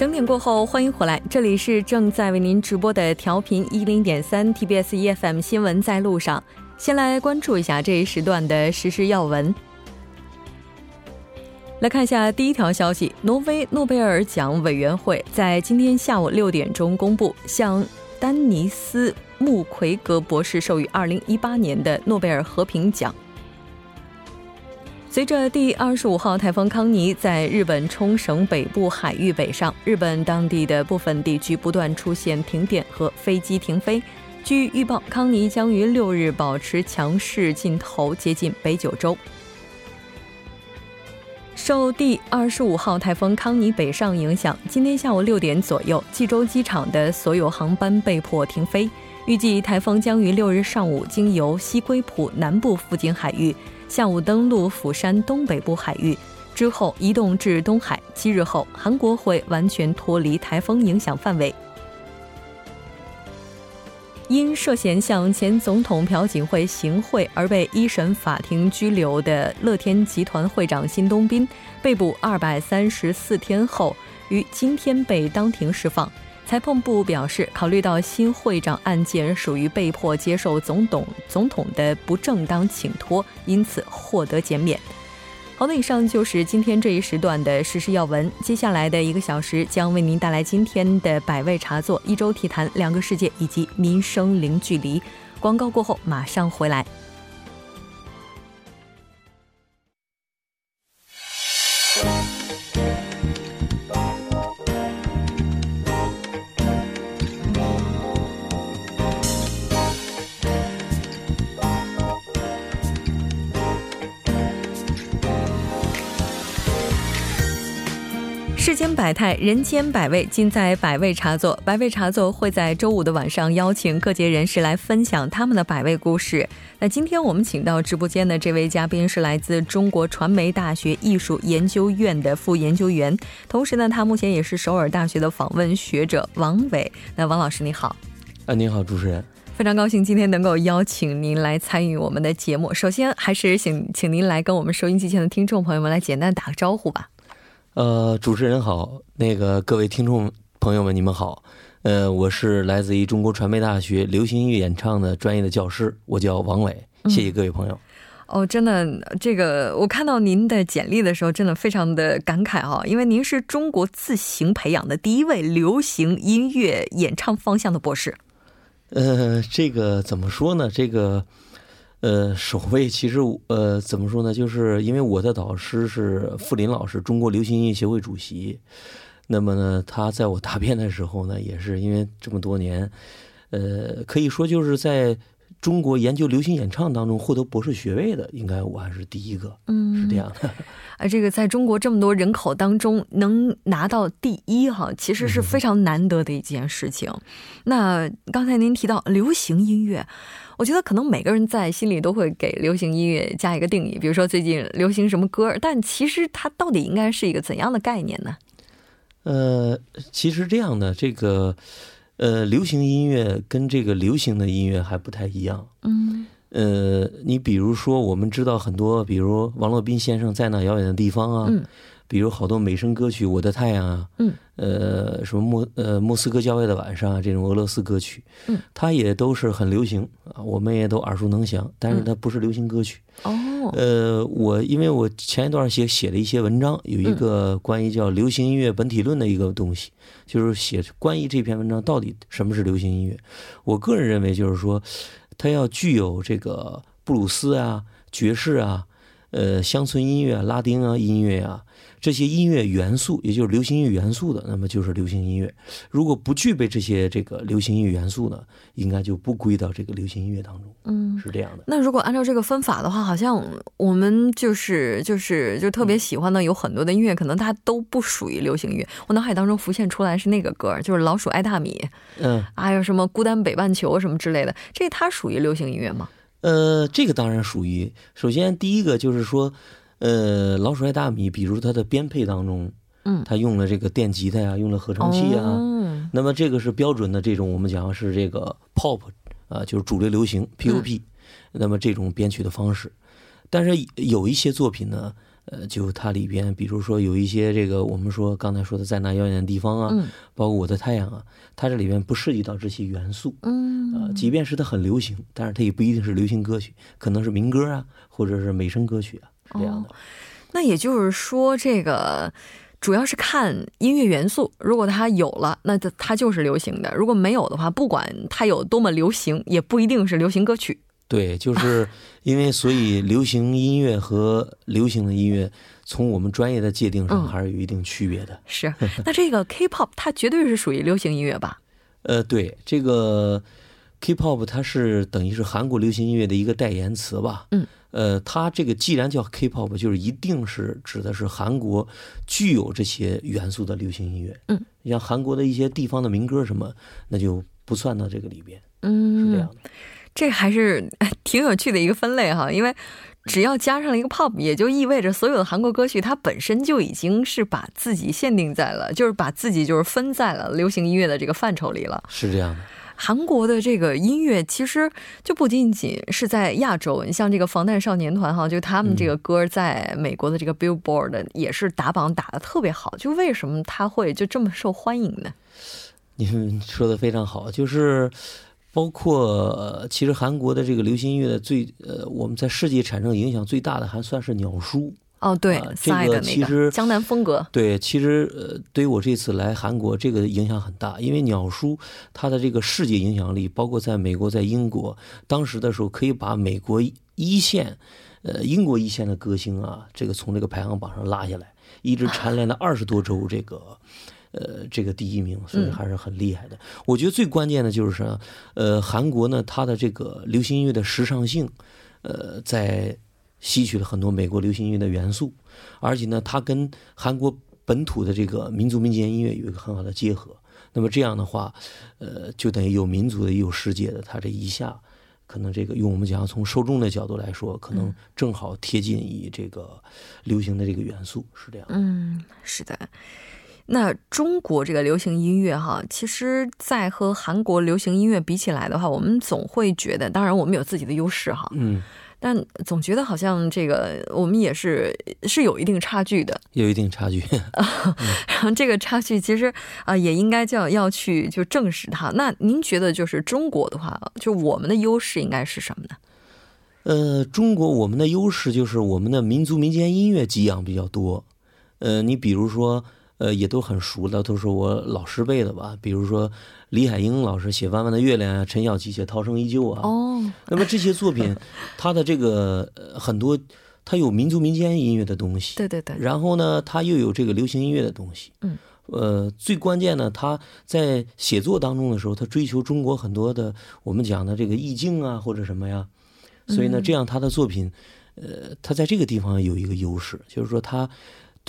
整点过后，欢迎回来，这里是正在为您直播的调频一零点三 TBS EFM 新闻在路上。先来关注一下这一时段的实时要闻。来看一下第一条消息：挪威诺贝尔奖委员会在今天下午六点钟公布，向丹尼斯·穆奎格博士授予二零一八年的诺贝尔和平奖。随着第二十五号台风康尼在日本冲绳北部海域北上，日本当地的部分地区不断出现停电和飞机停飞。据预报，康尼将于六日保持强势劲头，接近北九州。受第二十五号台风康尼北上影响，今天下午六点左右，济州机场的所有航班被迫停飞。预计台风将于六日上午经由西归浦南部附近海域。下午登陆釜山东北部海域，之后移动至东海。七日后，韩国会完全脱离台风影响范围。因涉嫌向前总统朴槿惠行贿而被一审法庭拘留的乐天集团会长辛东斌，被捕二百三十四天后，于今天被当庭释放。裁判部表示，考虑到新会长案件属于被迫接受总统总统的不正当请托，因此获得减免。好的，以上就是今天这一时段的时事要闻。接下来的一个小时将为您带来今天的百味茶座、一周体坛、两个世界以及民生零距离。广告过后马上回来。百态，人间百味，尽在百味茶座。百味茶座会在周五的晚上邀请各界人士来分享他们的百味故事。那今天我们请到直播间的这位嘉宾是来自中国传媒大学艺术研究院的副研究员，同时呢，他目前也是首尔大学的访问学者王伟。那王老师你好，啊，您好，主持人，非常高兴今天能够邀请您来参与我们的节目。首先，还是请请您来跟我们收音机前的听众朋友们来简单打个招呼吧。呃，主持人好，那个各位听众朋友们，你们好。呃，我是来自于中国传媒大学流行音乐演唱的专业的教师，我叫王伟。谢谢各位朋友。哦，真的，这个我看到您的简历的时候，真的非常的感慨哈，因为您是中国自行培养的第一位流行音乐演唱方向的博士。呃，这个怎么说呢？这个。呃，首位其实呃，怎么说呢？就是因为我的导师是傅林老师，中国流行音乐协会主席。那么呢，他在我答辩的时候呢，也是因为这么多年，呃，可以说就是在中国研究流行演唱当中获得博士学位的，应该我还是第一个。嗯，是这样的。啊，这个在中国这么多人口当中能拿到第一哈，其实是非常难得的一件事情。那刚才您提到流行音乐。我觉得可能每个人在心里都会给流行音乐加一个定义，比如说最近流行什么歌，但其实它到底应该是一个怎样的概念呢？呃，其实这样的这个呃，流行音乐跟这个流行的音乐还不太一样。嗯。呃，你比如说，我们知道很多，比如王洛宾先生在那遥远的地方啊。嗯。比如好多美声歌曲，《我的太阳》啊，嗯，呃，什么莫呃莫斯科郊外的晚上啊，这种俄罗斯歌曲，嗯，它也都是很流行啊，我们也都耳熟能详，但是它不是流行歌曲。哦，呃，我因为我前一段写写了一些文章，有一个关于叫流行音乐本体论的一个东西，就是写关于这篇文章到底什么是流行音乐。我个人认为，就是说，它要具有这个布鲁斯啊、爵士啊、呃乡村音乐、拉丁啊音乐啊。这些音乐元素，也就是流行音乐元素的，那么就是流行音乐。如果不具备这些这个流行音乐元素呢，应该就不归到这个流行音乐当中。嗯，是这样的。那如果按照这个分法的话，好像我们就是就是就特别喜欢的有很多的音乐，可能它都不属于流行音乐。我脑海当中浮现出来是那个歌，就是《老鼠爱大米》。嗯，还有什么《孤单北半球》什么之类的，这它属于流行音乐吗？呃，这个当然属于。首先，第一个就是说。呃，老鼠爱大米，比如它的编配当中，嗯，它用了这个电吉他呀，用了合成器啊，那么这个是标准的这种我们讲是这个 pop 啊，就是主流流行 pop，那么这种编曲的方式，但是有一些作品呢。呃，就它里边，比如说有一些这个我们说刚才说的在那遥远的地方啊，包括我的太阳啊，它这里边不涉及到这些元素，嗯，呃，即便是它很流行，但是它也不一定是流行歌曲，可能是民歌啊，或者是美声歌曲啊，是这样的。那也就是说，这个主要是看音乐元素，如果它有了，那它它就是流行的；如果没有的话，不管它有多么流行，也不一定是流行歌曲。对，就是 因为所以流行音乐和流行的音乐，从我们专业的界定上还是有一定区别的。是，那这个 K-pop 它绝对是属于流行音乐吧？呃，对，这个 K-pop 它是等于是韩国流行音乐的一个代言词吧？嗯，呃，它这个既然叫 K-pop，就是一定是指的是韩国具有这些元素的流行音乐。嗯，像韩国的一些地方的民歌什么，那就不算到这个里边。嗯，是这样的。这还是 挺有趣的一个分类哈，因为只要加上了一个 pop，也就意味着所有的韩国歌曲它本身就已经是把自己限定在了，就是把自己就是分在了流行音乐的这个范畴里了。是这样的，韩国的这个音乐其实就不仅仅是在亚洲，你像这个防弹少年团哈，就他们这个歌在美国的这个 Billboard 也是打榜打的特别好，就为什么他会就这么受欢迎呢？你说的非常好，就是。包括其实韩国的这个流行音乐的最呃，我们在世界产生影响最大的还算是鸟叔哦，对，这个其实江南风格对，其实呃，对于我这次来韩国，这个影响很大，因为鸟叔他的这个世界影响力，包括在美国、在英国，当时的时候可以把美国一线、呃英国一线的歌星啊，这个从这个排行榜上拉下来，一直蝉联了二十多周这个。呃，这个第一名，所以还是很厉害的。我觉得最关键的就是什么？呃，韩国呢，它的这个流行音乐的时尚性，呃，在吸取了很多美国流行音乐的元素，而且呢，它跟韩国本土的这个民族民间音乐有一个很好的结合。那么这样的话，呃，就等于有民族的，也有世界的。它这一下，可能这个用我们讲从受众的角度来说，可能正好贴近于这个流行的这个元素，是这样。嗯，是的。那中国这个流行音乐哈，其实，在和韩国流行音乐比起来的话，我们总会觉得，当然我们有自己的优势哈，嗯，但总觉得好像这个我们也是是有一定差距的，有一定差距。然后这个差距其实啊，也应该叫要去就正视它。那您觉得就是中国的话，就我们的优势应该是什么呢？呃，中国我们的优势就是我们的民族民间音乐给养比较多。呃，你比如说。呃，也都很熟的，都是我老师辈的吧。比如说李海英老师写《弯弯的月亮》啊，陈小奇写《涛声依旧》啊。哦。那么这些作品，他的这个很多，他有民族民间音乐的东西。对对对。然后呢，他又有这个流行音乐的东西。嗯。呃，最关键呢，他在写作当中的时候，他追求中国很多的我们讲的这个意境啊，或者什么呀。所以呢，这样他的作品，呃，他在这个地方有一个优势，就是说他。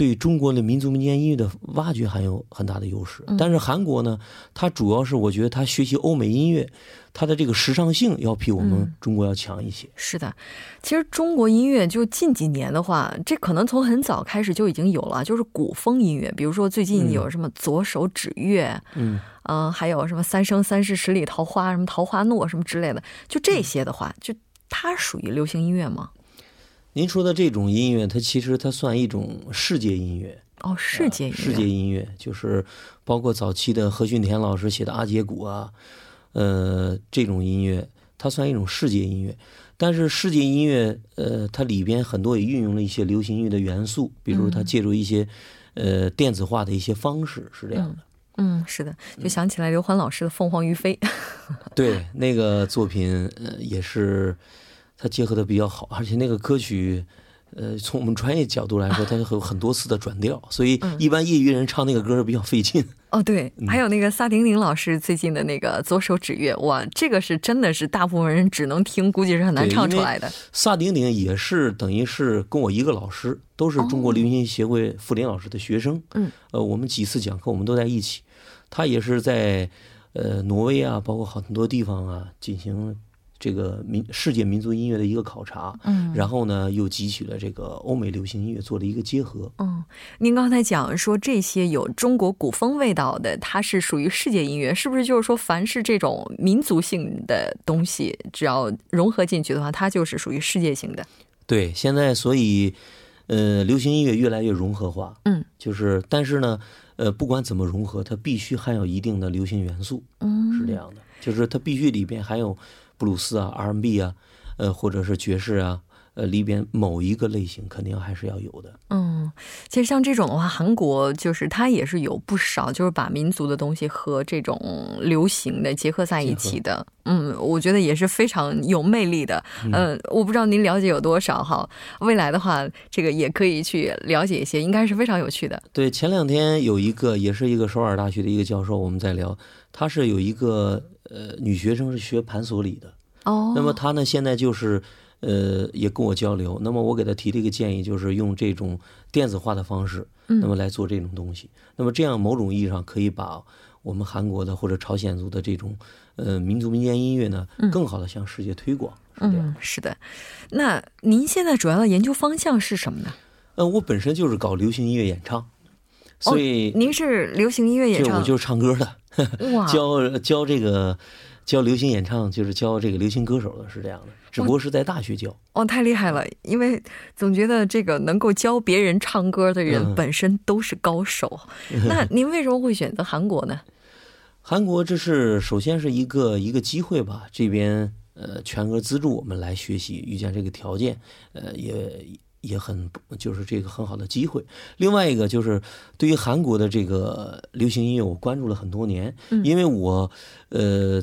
对中国的民族民间音乐的挖掘还有很大的优势，但是韩国呢，它主要是我觉得它学习欧美音乐，它的这个时尚性要比我们中国要强一些。是的，其实中国音乐就近几年的话，这可能从很早开始就已经有了，就是古风音乐，比如说最近有什么左手指月，嗯嗯，还有什么三生三世十里桃花，什么桃花诺什么之类的，就这些的话，就它属于流行音乐吗？您说的这种音乐，它其实它算一种世界音乐哦，世界音乐，世界音乐就是包括早期的何训田老师写的阿杰鼓啊，呃，这种音乐它算一种世界音乐。但是世界音乐，呃，它里边很多也运用了一些流行音乐的元素，比如它借助一些呃电子化的一些方式，是这样的。嗯，是的，就想起来刘欢老师的《凤凰于飞》。对，那个作品呃也是。它结合的比较好，而且那个歌曲，呃，从我们专业角度来说，它有很多次的转调，所以一般业余人唱那个歌比较费劲。哦，对，还有那个萨顶顶老师最近的那个左手指月，哇，这个是真的是大部分人只能听，估计是很难唱出来的。萨顶顶也是等于是跟我一个老师，都是中国流行协会傅林老师的学生。嗯，呃，我们几次讲课我们都在一起，他也是在呃挪威啊，包括很多地方啊进行。这个民世界民族音乐的一个考察，嗯，然后呢，又汲取了这个欧美流行音乐做了一个结合。嗯，您刚才讲说这些有中国古风味道的，它是属于世界音乐，是不是就是说，凡是这种民族性的东西，只要融合进去的话，它就是属于世界性的？对，现在所以，呃，流行音乐越来越融合化，嗯，就是但是呢，呃，不管怎么融合，它必须含有一定的流行元素，嗯，是这样的，就是它必须里边含有布鲁斯啊、R&B 啊，呃，或者是爵士啊。呃，里边某一个类型肯定还是要有的。嗯，其实像这种的话，韩国就是它也是有不少，就是把民族的东西和这种流行的结合在一起的。嗯，我觉得也是非常有魅力的。嗯，我不知道您了解有多少哈。未来的话，这个也可以去了解一些，应该是非常有趣的。对，前两天有一个也是一个首尔大学的一个教授，我们在聊，他是有一个呃女学生是学盘索里的。哦。那么她呢，现在就是。呃，也跟我交流。那么我给她提了一个建议，就是用这种电子化的方式，那么来做这种东西。那么这样某种意义上可以把我们韩国的或者朝鲜族的这种呃民族民间音乐呢，更好的向世界推广。嗯，是的。那您现在主要的研究方向是什么呢？呃，我本身就是搞流行音乐演唱，所以您是流行音乐演唱，我就是唱歌的，教教这个。教流行演唱就是教这个流行歌手的，是这样的，只不过是在大学教。哦，太厉害了！因为总觉得这个能够教别人唱歌的人本身都是高手。那您为什么会选择韩国呢？韩国这是首先是一个一个机会吧，这边呃全额资助我们来学习，遇见这个条件，呃也也很就是这个很好的机会。另外一个就是对于韩国的这个流行音乐，我关注了很多年，因为我呃。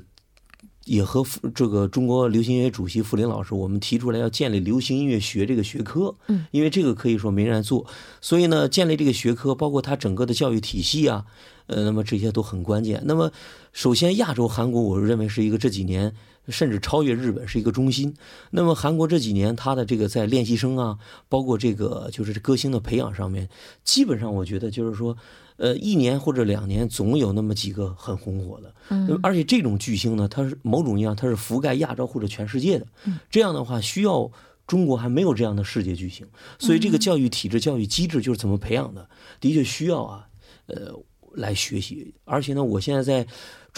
也和这个中国流行音乐主席傅林老师，我们提出来要建立流行音乐学这个学科，嗯，因为这个可以说没人做，所以呢，建立这个学科，包括它整个的教育体系啊，呃，那么这些都很关键。那么，首先亚洲韩国，我认为是一个这几年甚至超越日本是一个中心。那么韩国这几年，他的这个在练习生啊，包括这个就是歌星的培养上面，基本上我觉得就是说。呃，一年或者两年总有那么几个很红火的，嗯，而且这种巨星呢，它是某种意义上它是覆盖亚洲或者全世界的，嗯，这样的话需要中国还没有这样的世界巨星，所以这个教育体制、教育机制就是怎么培养的，的确需要啊，呃，来学习。而且呢，我现在在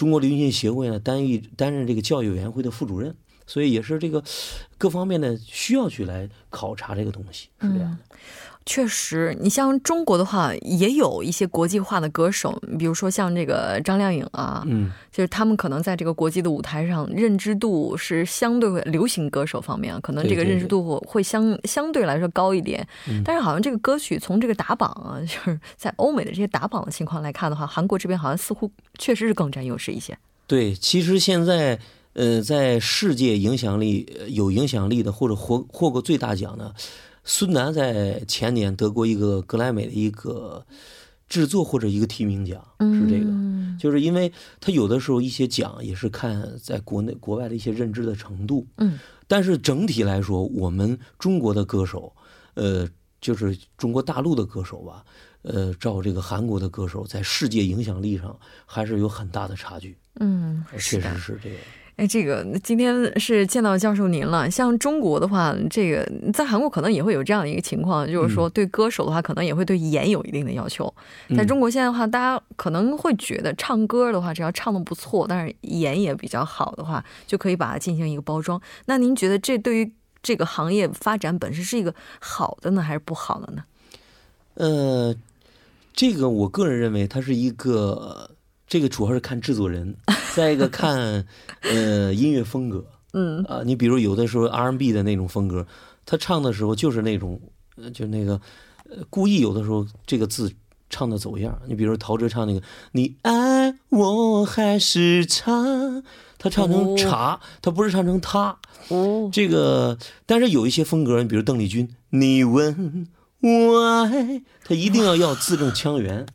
中国流行协会呢，担任担任这个教育委员会的副主任，所以也是这个各方面的需要去来考察这个东西，是这样的。确实，你像中国的话，也有一些国际化的歌手，比如说像这个张靓颖啊，嗯，就是他们可能在这个国际的舞台上认知度是相对流行歌手方面，可能这个认知度会相相对来说高一点。但是好像这个歌曲从这个打榜啊，就是在欧美的这些打榜的情况来看的话，韩国这边好像似乎确实是更占优势一些。对，其实现在呃，在世界影响力有影响力的或者获获过最大奖的。孙楠在前年得过一个格莱美的一个制作或者一个提名奖，是这个，就是因为他有的时候一些奖也是看在国内国外的一些认知的程度，嗯，但是整体来说，我们中国的歌手，呃，就是中国大陆的歌手吧，呃，照这个韩国的歌手在世界影响力上还是有很大的差距，嗯，确实是这个。哎，这个今天是见到教授您了。像中国的话，这个在韩国可能也会有这样的一个情况，就是说对歌手的话，可能也会对演有一定的要求。在中国现在的话，大家可能会觉得唱歌的话，只要唱的不错，但是演也比较好的话，就可以把它进行一个包装。那您觉得这对于这个行业发展本身是一个好的呢，还是不好的呢？呃，这个我个人认为，它是一个。这个主要是看制作人，再一个看，呃，音乐风格。嗯啊，你比如有的时候 R&B 的那种风格，他唱的时候就是那种，就那个，呃，故意有的时候这个字唱的走样。你比如陶喆唱那个“你爱我还是他”，他唱成“茶”，他不是唱成“他”。哦，这个，但是有一些风格，你比如邓丽君，“你问我爱”，他一定要要字正腔圆。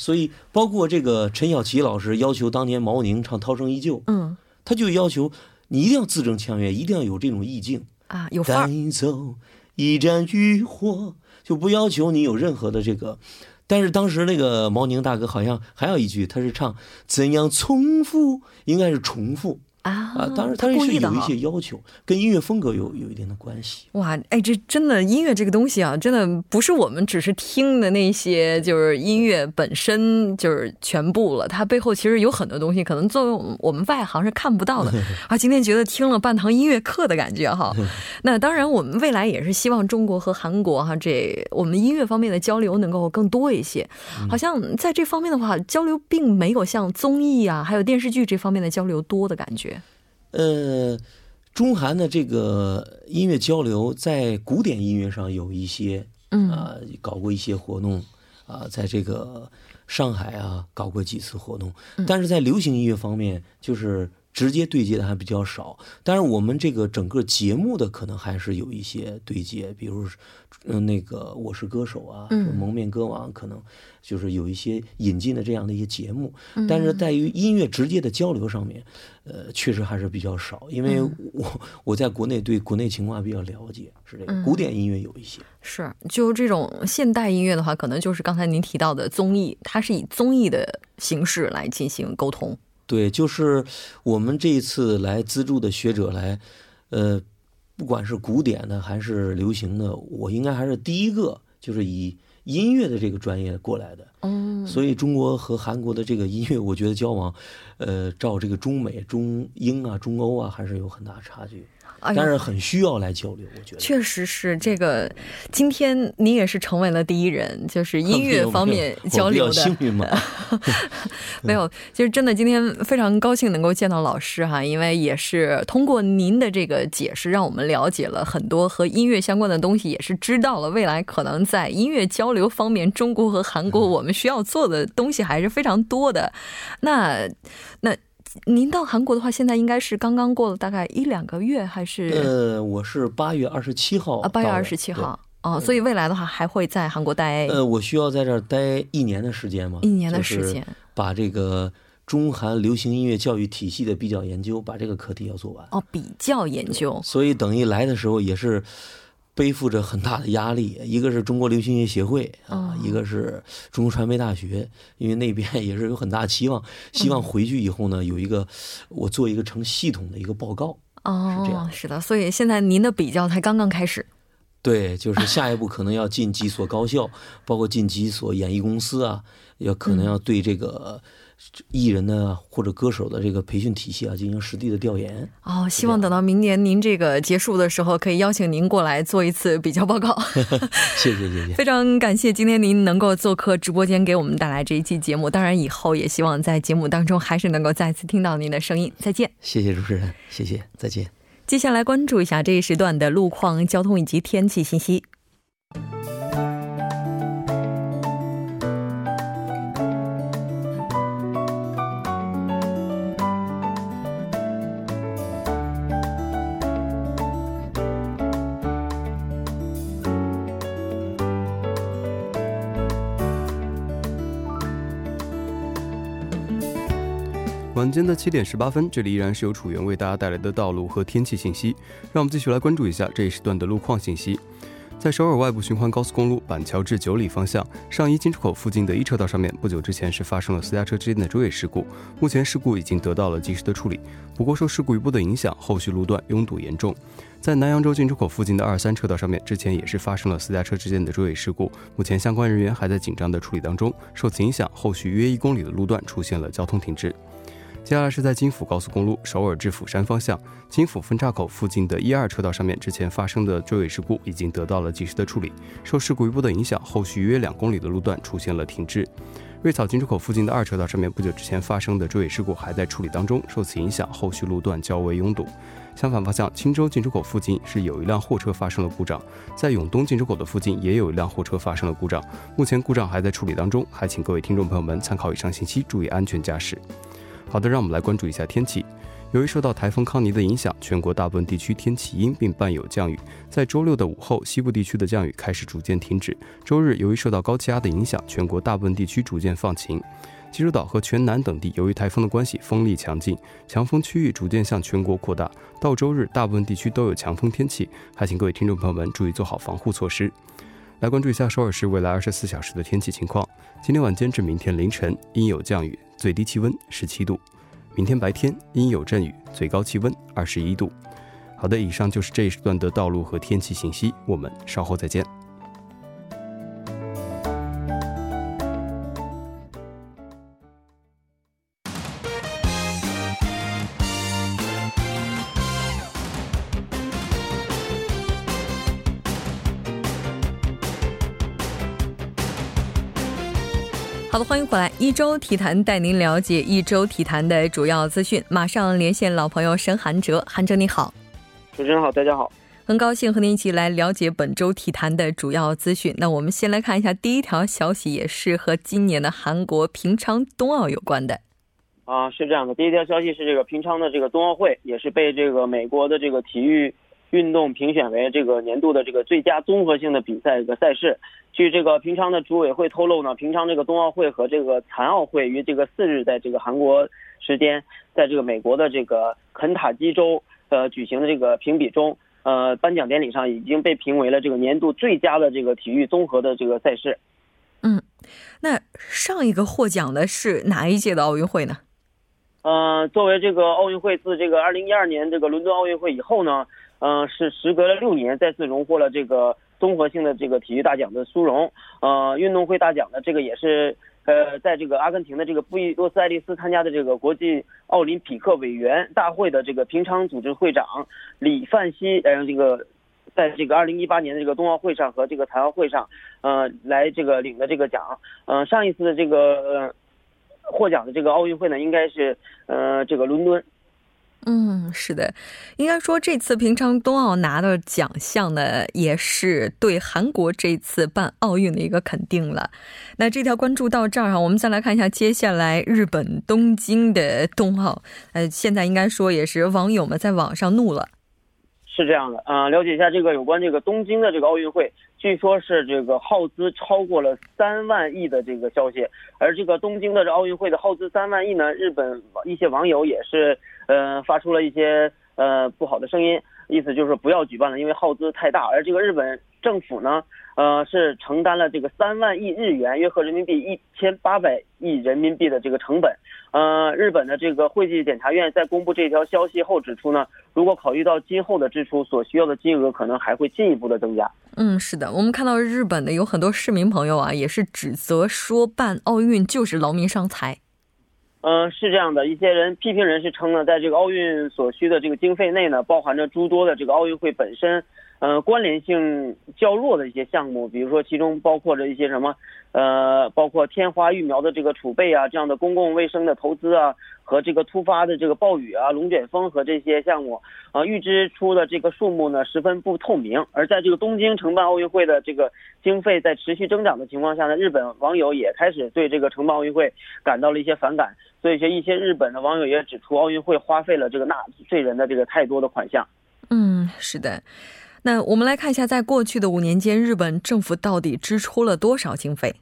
所以，包括这个陈小奇老师要求当年毛宁唱《涛声依旧》，嗯，他就要求你一定要字正腔圆，一定要有这种意境啊，有范儿。带走一盏渔火，就不要求你有任何的这个。但是当时那个毛宁大哥好像还有一句，他是唱怎样重复，应该是重复，啊，当然，它是有一些要求，跟音乐风格有有一定的关系。哇，哎，这真的音乐这个东西啊，真的不是我们只是听的那些，就是音乐本身就是全部了。它背后其实有很多东西，可能作为我们外行是看不到的。啊，今天觉得听了半堂音乐课的感觉哈。那当然，我们未来也是希望中国和韩国哈，这我们音乐方面的交流能够更多一些。好像在这方面的话，交流并没有像综艺啊，还有电视剧这方面的交流多的感觉。呃，中韩的这个音乐交流，在古典音乐上有一些，嗯。啊，搞过一些活动，啊，在这个上海啊搞过几次活动，但是在流行音乐方面，就是直接对接的还比较少。但是我们这个整个节目的可能还是有一些对接，比如，嗯，那个我是歌手啊，蒙面歌王可能。就是有一些引进的这样的一些节目，但是在于音乐直接的交流上面，呃，确实还是比较少。因为我我在国内对国内情况比较了解，是这个古典音乐有一些是，就这种现代音乐的话，可能就是刚才您提到的综艺，它是以综艺的形式来进行沟通。对，就是我们这一次来资助的学者来，呃，不管是古典的还是流行的，我应该还是第一个，就是以。音乐的这个专业过来的，嗯，所以中国和韩国的这个音乐，我觉得交往，呃，照这个中美、中英啊、中欧啊，还是有很大差距。但是很需要来交流，我觉得确实是这个。今天你也是成为了第一人，就是音乐方面交流的。幸运吗？没有，就是真的今天非常高兴能够见到老师哈，因为也是通过您的这个解释，让我们了解了很多和音乐相关的东西，也是知道了未来可能在音乐交流方面，中国和韩国我们需要做的东西还是非常多的。那那。您到韩国的话，现在应该是刚刚过了大概一两个月，还是？呃，我是八月二十七号啊，八月二十七号哦，所以未来的话还会在韩国待。呃，我需要在这儿待一年的时间吗，一年的时间，把这个中韩流行音乐教育体系的比较研究，把这个课题要做完。哦，比较研究。所以等于来的时候也是。背负着很大的压力，一个是中国流行音乐协会啊，一个是中国传媒大学，因为那边也是有很大期望，希望回去以后呢，有一个我做一个成系统的一个报告。哦，是这样，是的，所以现在您的比较才刚刚开始。对，就是下一步可能要进几所高校，包括进几所演艺公司啊，要可能要对这个。艺人呢，或者歌手的这个培训体系啊，进行实地的调研。哦，希望等到明年您这个结束的时候，可以邀请您过来做一次比较报告。谢谢谢谢，非常感谢今天您能够做客直播间，给我们带来这一期节目。当然，以后也希望在节目当中还是能够再次听到您的声音。再见，谢谢主持人，谢谢，再见。接下来关注一下这一时段的路况、交通以及天气信息。晚间的七点十八分，这里依然是由楚源为大家带来的道路和天气信息。让我们继续来关注一下这一时段的路况信息。在首尔外部循环高速公路板桥至九里方向上一进出口附近的一车道上面，不久之前是发生了私家车之间的追尾事故，目前事故已经得到了及时的处理。不过受事故余波的影响，后续路段拥堵严重。在南扬州进出口附近的二三车道上面，之前也是发生了私家车之间的追尾事故，目前相关人员还在紧张的处理当中。受此影响，后续约一公里的路段出现了交通停滞。接下来是在京釜高速公路首尔至釜山方向京釜分岔口附近的一二车道上面，之前发生的追尾事故已经得到了及时的处理。受事故余波的影响，后续约两公里的路段出现了停滞。瑞草进出口附近的二车道上面，不久之前发生的追尾事故还在处理当中，受此影响，后续路段较为拥堵。相反方向，青州进出口附近是有一辆货车发生了故障，在永东进出口的附近也有一辆货车发生了故障，目前故障还在处理当中，还请各位听众朋友们参考以上信息，注意安全驾驶。好的，让我们来关注一下天气。由于受到台风康尼的影响，全国大部分地区天气阴，并伴有降雨。在周六的午后，西部地区的降雨开始逐渐停止。周日，由于受到高气压的影响，全国大部分地区逐渐放晴。济州岛和全南等地由于台风的关系，风力强劲，强风区域逐渐向全国扩大。到周日，大部分地区都有强风天气，还请各位听众朋友们注意做好防护措施。来关注一下首尔市未来二十四小时的天气情况。今天晚间至明天凌晨阴有降雨，最低气温十七度。明天白天阴有阵雨，最高气温二十一度。好的，以上就是这一时段的道路和天气信息，我们稍后再见。好的，欢迎回来，一周体坛带您了解一周体坛的主要资讯。马上连线老朋友沈寒哲，寒哲你好，主持人好，大家好，很高兴和您一起来了解本周体坛的主要资讯。那我们先来看一下第一条消息，也是和今年的韩国平昌冬奥有关的。啊，是这样的，第一条消息是这个平昌的这个冬奥会，也是被这个美国的这个体育。运动评选为这个年度的这个最佳综合性的比赛一个赛事。据这个平昌的组委会透露呢，平昌这个冬奥会和这个残奥会于这个四日在这个韩国时间，在这个美国的这个肯塔基州呃举行的这个评比中，呃颁奖典礼上已经被评为了这个年度最佳的这个体育综合的这个赛事。嗯，那上一个获奖的是哪一届的奥运会呢？呃，作为这个奥运会自这个二零一二年这个伦敦奥运会以后呢。嗯，是时隔了六年再次荣获了这个综合性的这个体育大奖的殊荣。呃，运动会大奖的这个也是呃，在这个阿根廷的这个布宜诺斯艾利斯参加的这个国际奥林匹克委员大会的这个平昌组织会长李范希，呃，这个在这个二零一八年的这个冬奥会上和这个残奥会上，呃，来这个领的这个奖。嗯，上一次的这个呃获奖的这个奥运会呢，应该是呃这个伦敦。嗯，是的，应该说这次平昌冬奥拿的奖项呢，也是对韩国这次办奥运的一个肯定了。那这条关注到这儿哈，我们再来看一下接下来日本东京的冬奥。呃，现在应该说也是网友们在网上怒了。是这样的，嗯，了解一下这个有关这个东京的这个奥运会，据说是这个耗资超过了三万亿的这个消息。而这个东京的这奥运会的耗资三万亿呢，日本一些网友也是。呃，发出了一些呃不好的声音，意思就是不要举办了，因为耗资太大。而这个日本政府呢，呃，是承担了这个三万亿日元，约合人民币一千八百亿人民币的这个成本。呃，日本的这个会计检察院在公布这条消息后指出呢，如果考虑到今后的支出，所需要的金额可能还会进一步的增加。嗯，是的，我们看到日本的有很多市民朋友啊，也是指责说办奥运就是劳民伤财。嗯，是这样的，一些人批评人士称呢，在这个奥运所需的这个经费内呢，包含着诸多的这个奥运会本身，呃，关联性较弱的一些项目，比如说其中包括着一些什么，呃，包括天花疫苗的这个储备啊，这样的公共卫生的投资啊。和这个突发的这个暴雨啊、龙卷风和这些项目，啊，预支出的这个数目呢十分不透明。而在这个东京承办奥运会的这个经费在持续增长的情况下呢，日本网友也开始对这个承办奥运会感到了一些反感。所以说，一些日本的网友也指出，奥运会花费了这个纳税人的这个太多的款项。嗯，是的。那我们来看一下，在过去的五年间，日本政府到底支出了多少经费？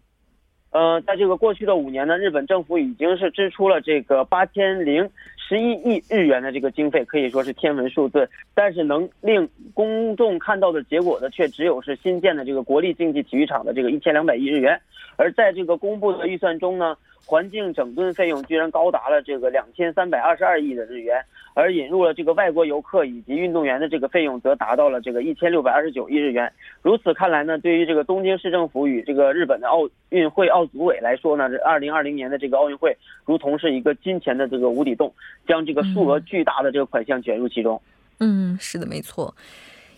呃，在这个过去的五年呢，日本政府已经是支出了这个八千零十一亿日元的这个经费，可以说是天文数字。但是能令公众看到的结果呢，却只有是新建的这个国立竞技体育场的这个一千两百亿日元。而在这个公布的预算中呢，环境整顿费用居然高达了这个两千三百二十二亿的日元。而引入了这个外国游客以及运动员的这个费用，则达到了这个一千六百二十九亿日元。如此看来呢，对于这个东京市政府与这个日本的奥运会奥组委来说呢，这二零二零年的这个奥运会，如同是一个金钱的这个无底洞，将这个数额巨大的这个款项卷入其中。嗯，是的，没错。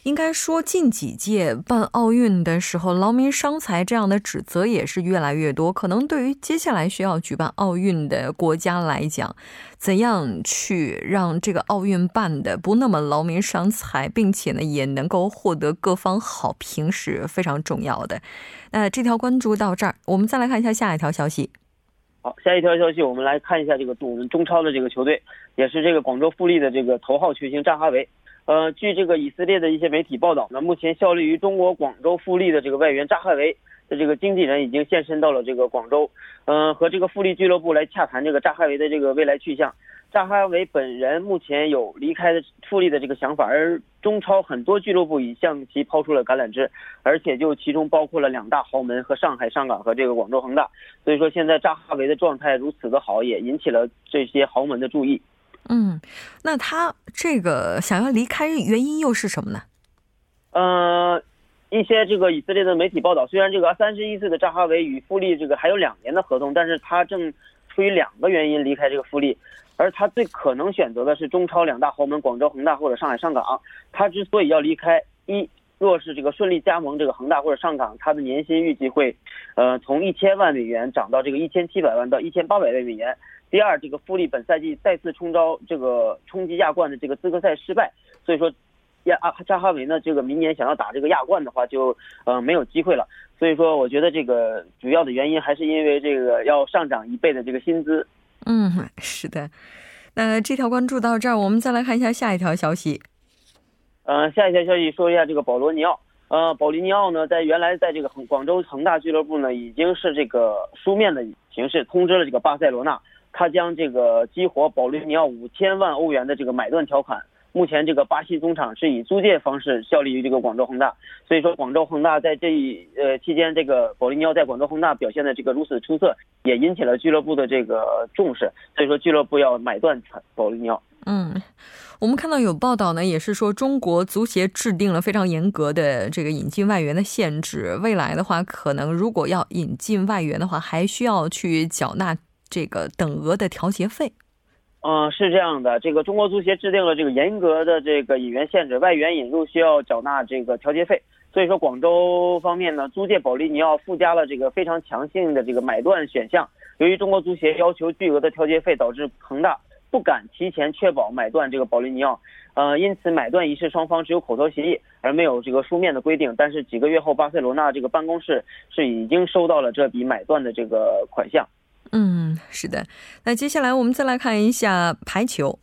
应该说，近几届办奥运的时候，劳民伤财这样的指责也是越来越多。可能对于接下来需要举办奥运的国家来讲，怎样去让这个奥运办的不那么劳民伤财，并且呢也能够获得各方好评是非常重要的。那这条关注到这儿，我们再来看一下下一条消息。好，下一条消息，我们来看一下这个我们中超的这个球队，也是这个广州富力的这个头号球星扎哈维。呃，据这个以色列的一些媒体报道呢，目前效力于中国广州富力的这个外援扎哈维的这个经纪人已经现身到了这个广州，嗯，和这个富力俱乐部来洽谈这个扎哈维的这个未来去向。扎哈维本人目前有离开的富力的这个想法，而中超很多俱乐部已向其抛出了橄榄枝，而且就其中包括了两大豪门和上海上港和这个广州恒大。所以说现在扎哈维的状态如此的好，也引起了这些豪门的注意。嗯，那他这个想要离开原因又是什么呢？呃，一些这个以色列的媒体报道，虽然这个三十一岁的扎哈维与富力这个还有两年的合同，但是他正出于两个原因离开这个富力。而他最可能选择的是中超两大豪门广州恒大或者上海上港。他之所以要离开，一若是这个顺利加盟这个恒大或者上港，他的年薪预计会，呃，从一千万美元涨到这个一千七百万到一千八百万美元。第二，这个富力本赛季再次冲招这个冲击亚冠的这个资格赛失败，所以说亚啊扎哈维呢，这个明年想要打这个亚冠的话，就呃没有机会了。所以说，我觉得这个主要的原因还是因为这个要上涨一倍的这个薪资。嗯，是的。那这条关注到这儿，我们再来看一下下一条消息。嗯，下一条消息说一下这个保罗尼奥。呃，保利尼奥呢，在原来在这个恒广州恒大俱乐部呢，已经是这个书面的形式通知了这个巴塞罗那，他将这个激活保利尼奥五千万欧元的这个买断条款。目前这个巴西中场是以租借方式效力于这个广州恒大，所以说广州恒大在这一呃期间，这个保利尼奥在广州恒大表现的这个如此出色，也引起了俱乐部的这个重视，所以说俱乐部要买断保利尼奥。嗯，我们看到有报道呢，也是说中国足协制定了非常严格的这个引进外援的限制，未来的话，可能如果要引进外援的话，还需要去缴纳这个等额的调节费。嗯，是这样的，这个中国足协制定了这个严格的这个引援限制，外援引入需要缴纳这个调节费。所以说，广州方面呢，租借保利尼奥附加了这个非常强性的这个买断选项。由于中国足协要求巨额的调节费，导致恒大不敢提前确保买断这个保利尼奥。呃，因此买断一事双方只有口头协议，而没有这个书面的规定。但是几个月后，巴塞罗那这个办公室是已经收到了这笔买断的这个款项。嗯，是的。那接下来我们再来看一下排球。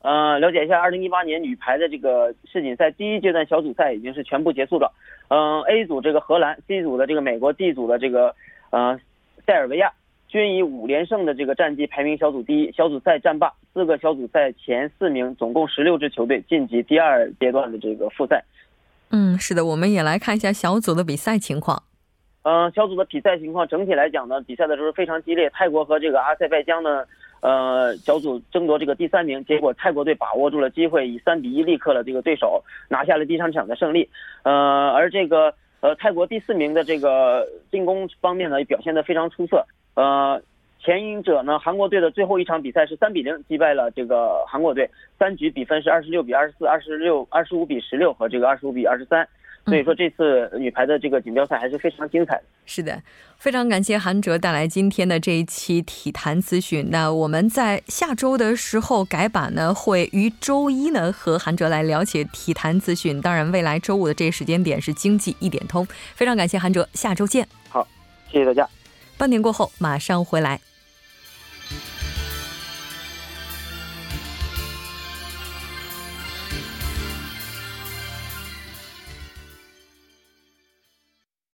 呃，了解一下，二零一八年女排的这个世锦赛第一阶段小组赛已经是全部结束了。嗯，A 组这个荷兰，C 组的这个美国，D 组的这个呃塞尔维亚，均以五连胜的这个战绩排名小组第一。小组赛战罢，四个小组赛前四名，总共十六支球队晋级第二阶段的这个复赛。嗯，是的，我们也来看一下小组的比赛情况。嗯，小组的比赛情况整体来讲呢，比赛的时候非常激烈。泰国和这个阿塞拜疆呢，呃，小组争夺这个第三名，结果泰国队把握住了机会，以三比一力克了这个对手，拿下了第三场的胜利。呃，而这个呃泰国第四名的这个进攻方面呢，也表现得非常出色。呃，前赢者呢，韩国队的最后一场比赛是三比零击败了这个韩国队，三局比分是二十六比二十四、二十六、二十五比十六和这个二十五比二十三。所以说，这次女排的这个锦标赛还是非常精彩的。是的，非常感谢韩哲带来今天的这一期体坛资讯。那我们在下周的时候改版呢，会于周一呢和韩哲来了解体坛资讯。当然，未来周五的这个时间点是经济一点通。非常感谢韩哲，下周见。好，谢谢大家。半点过后马上回来。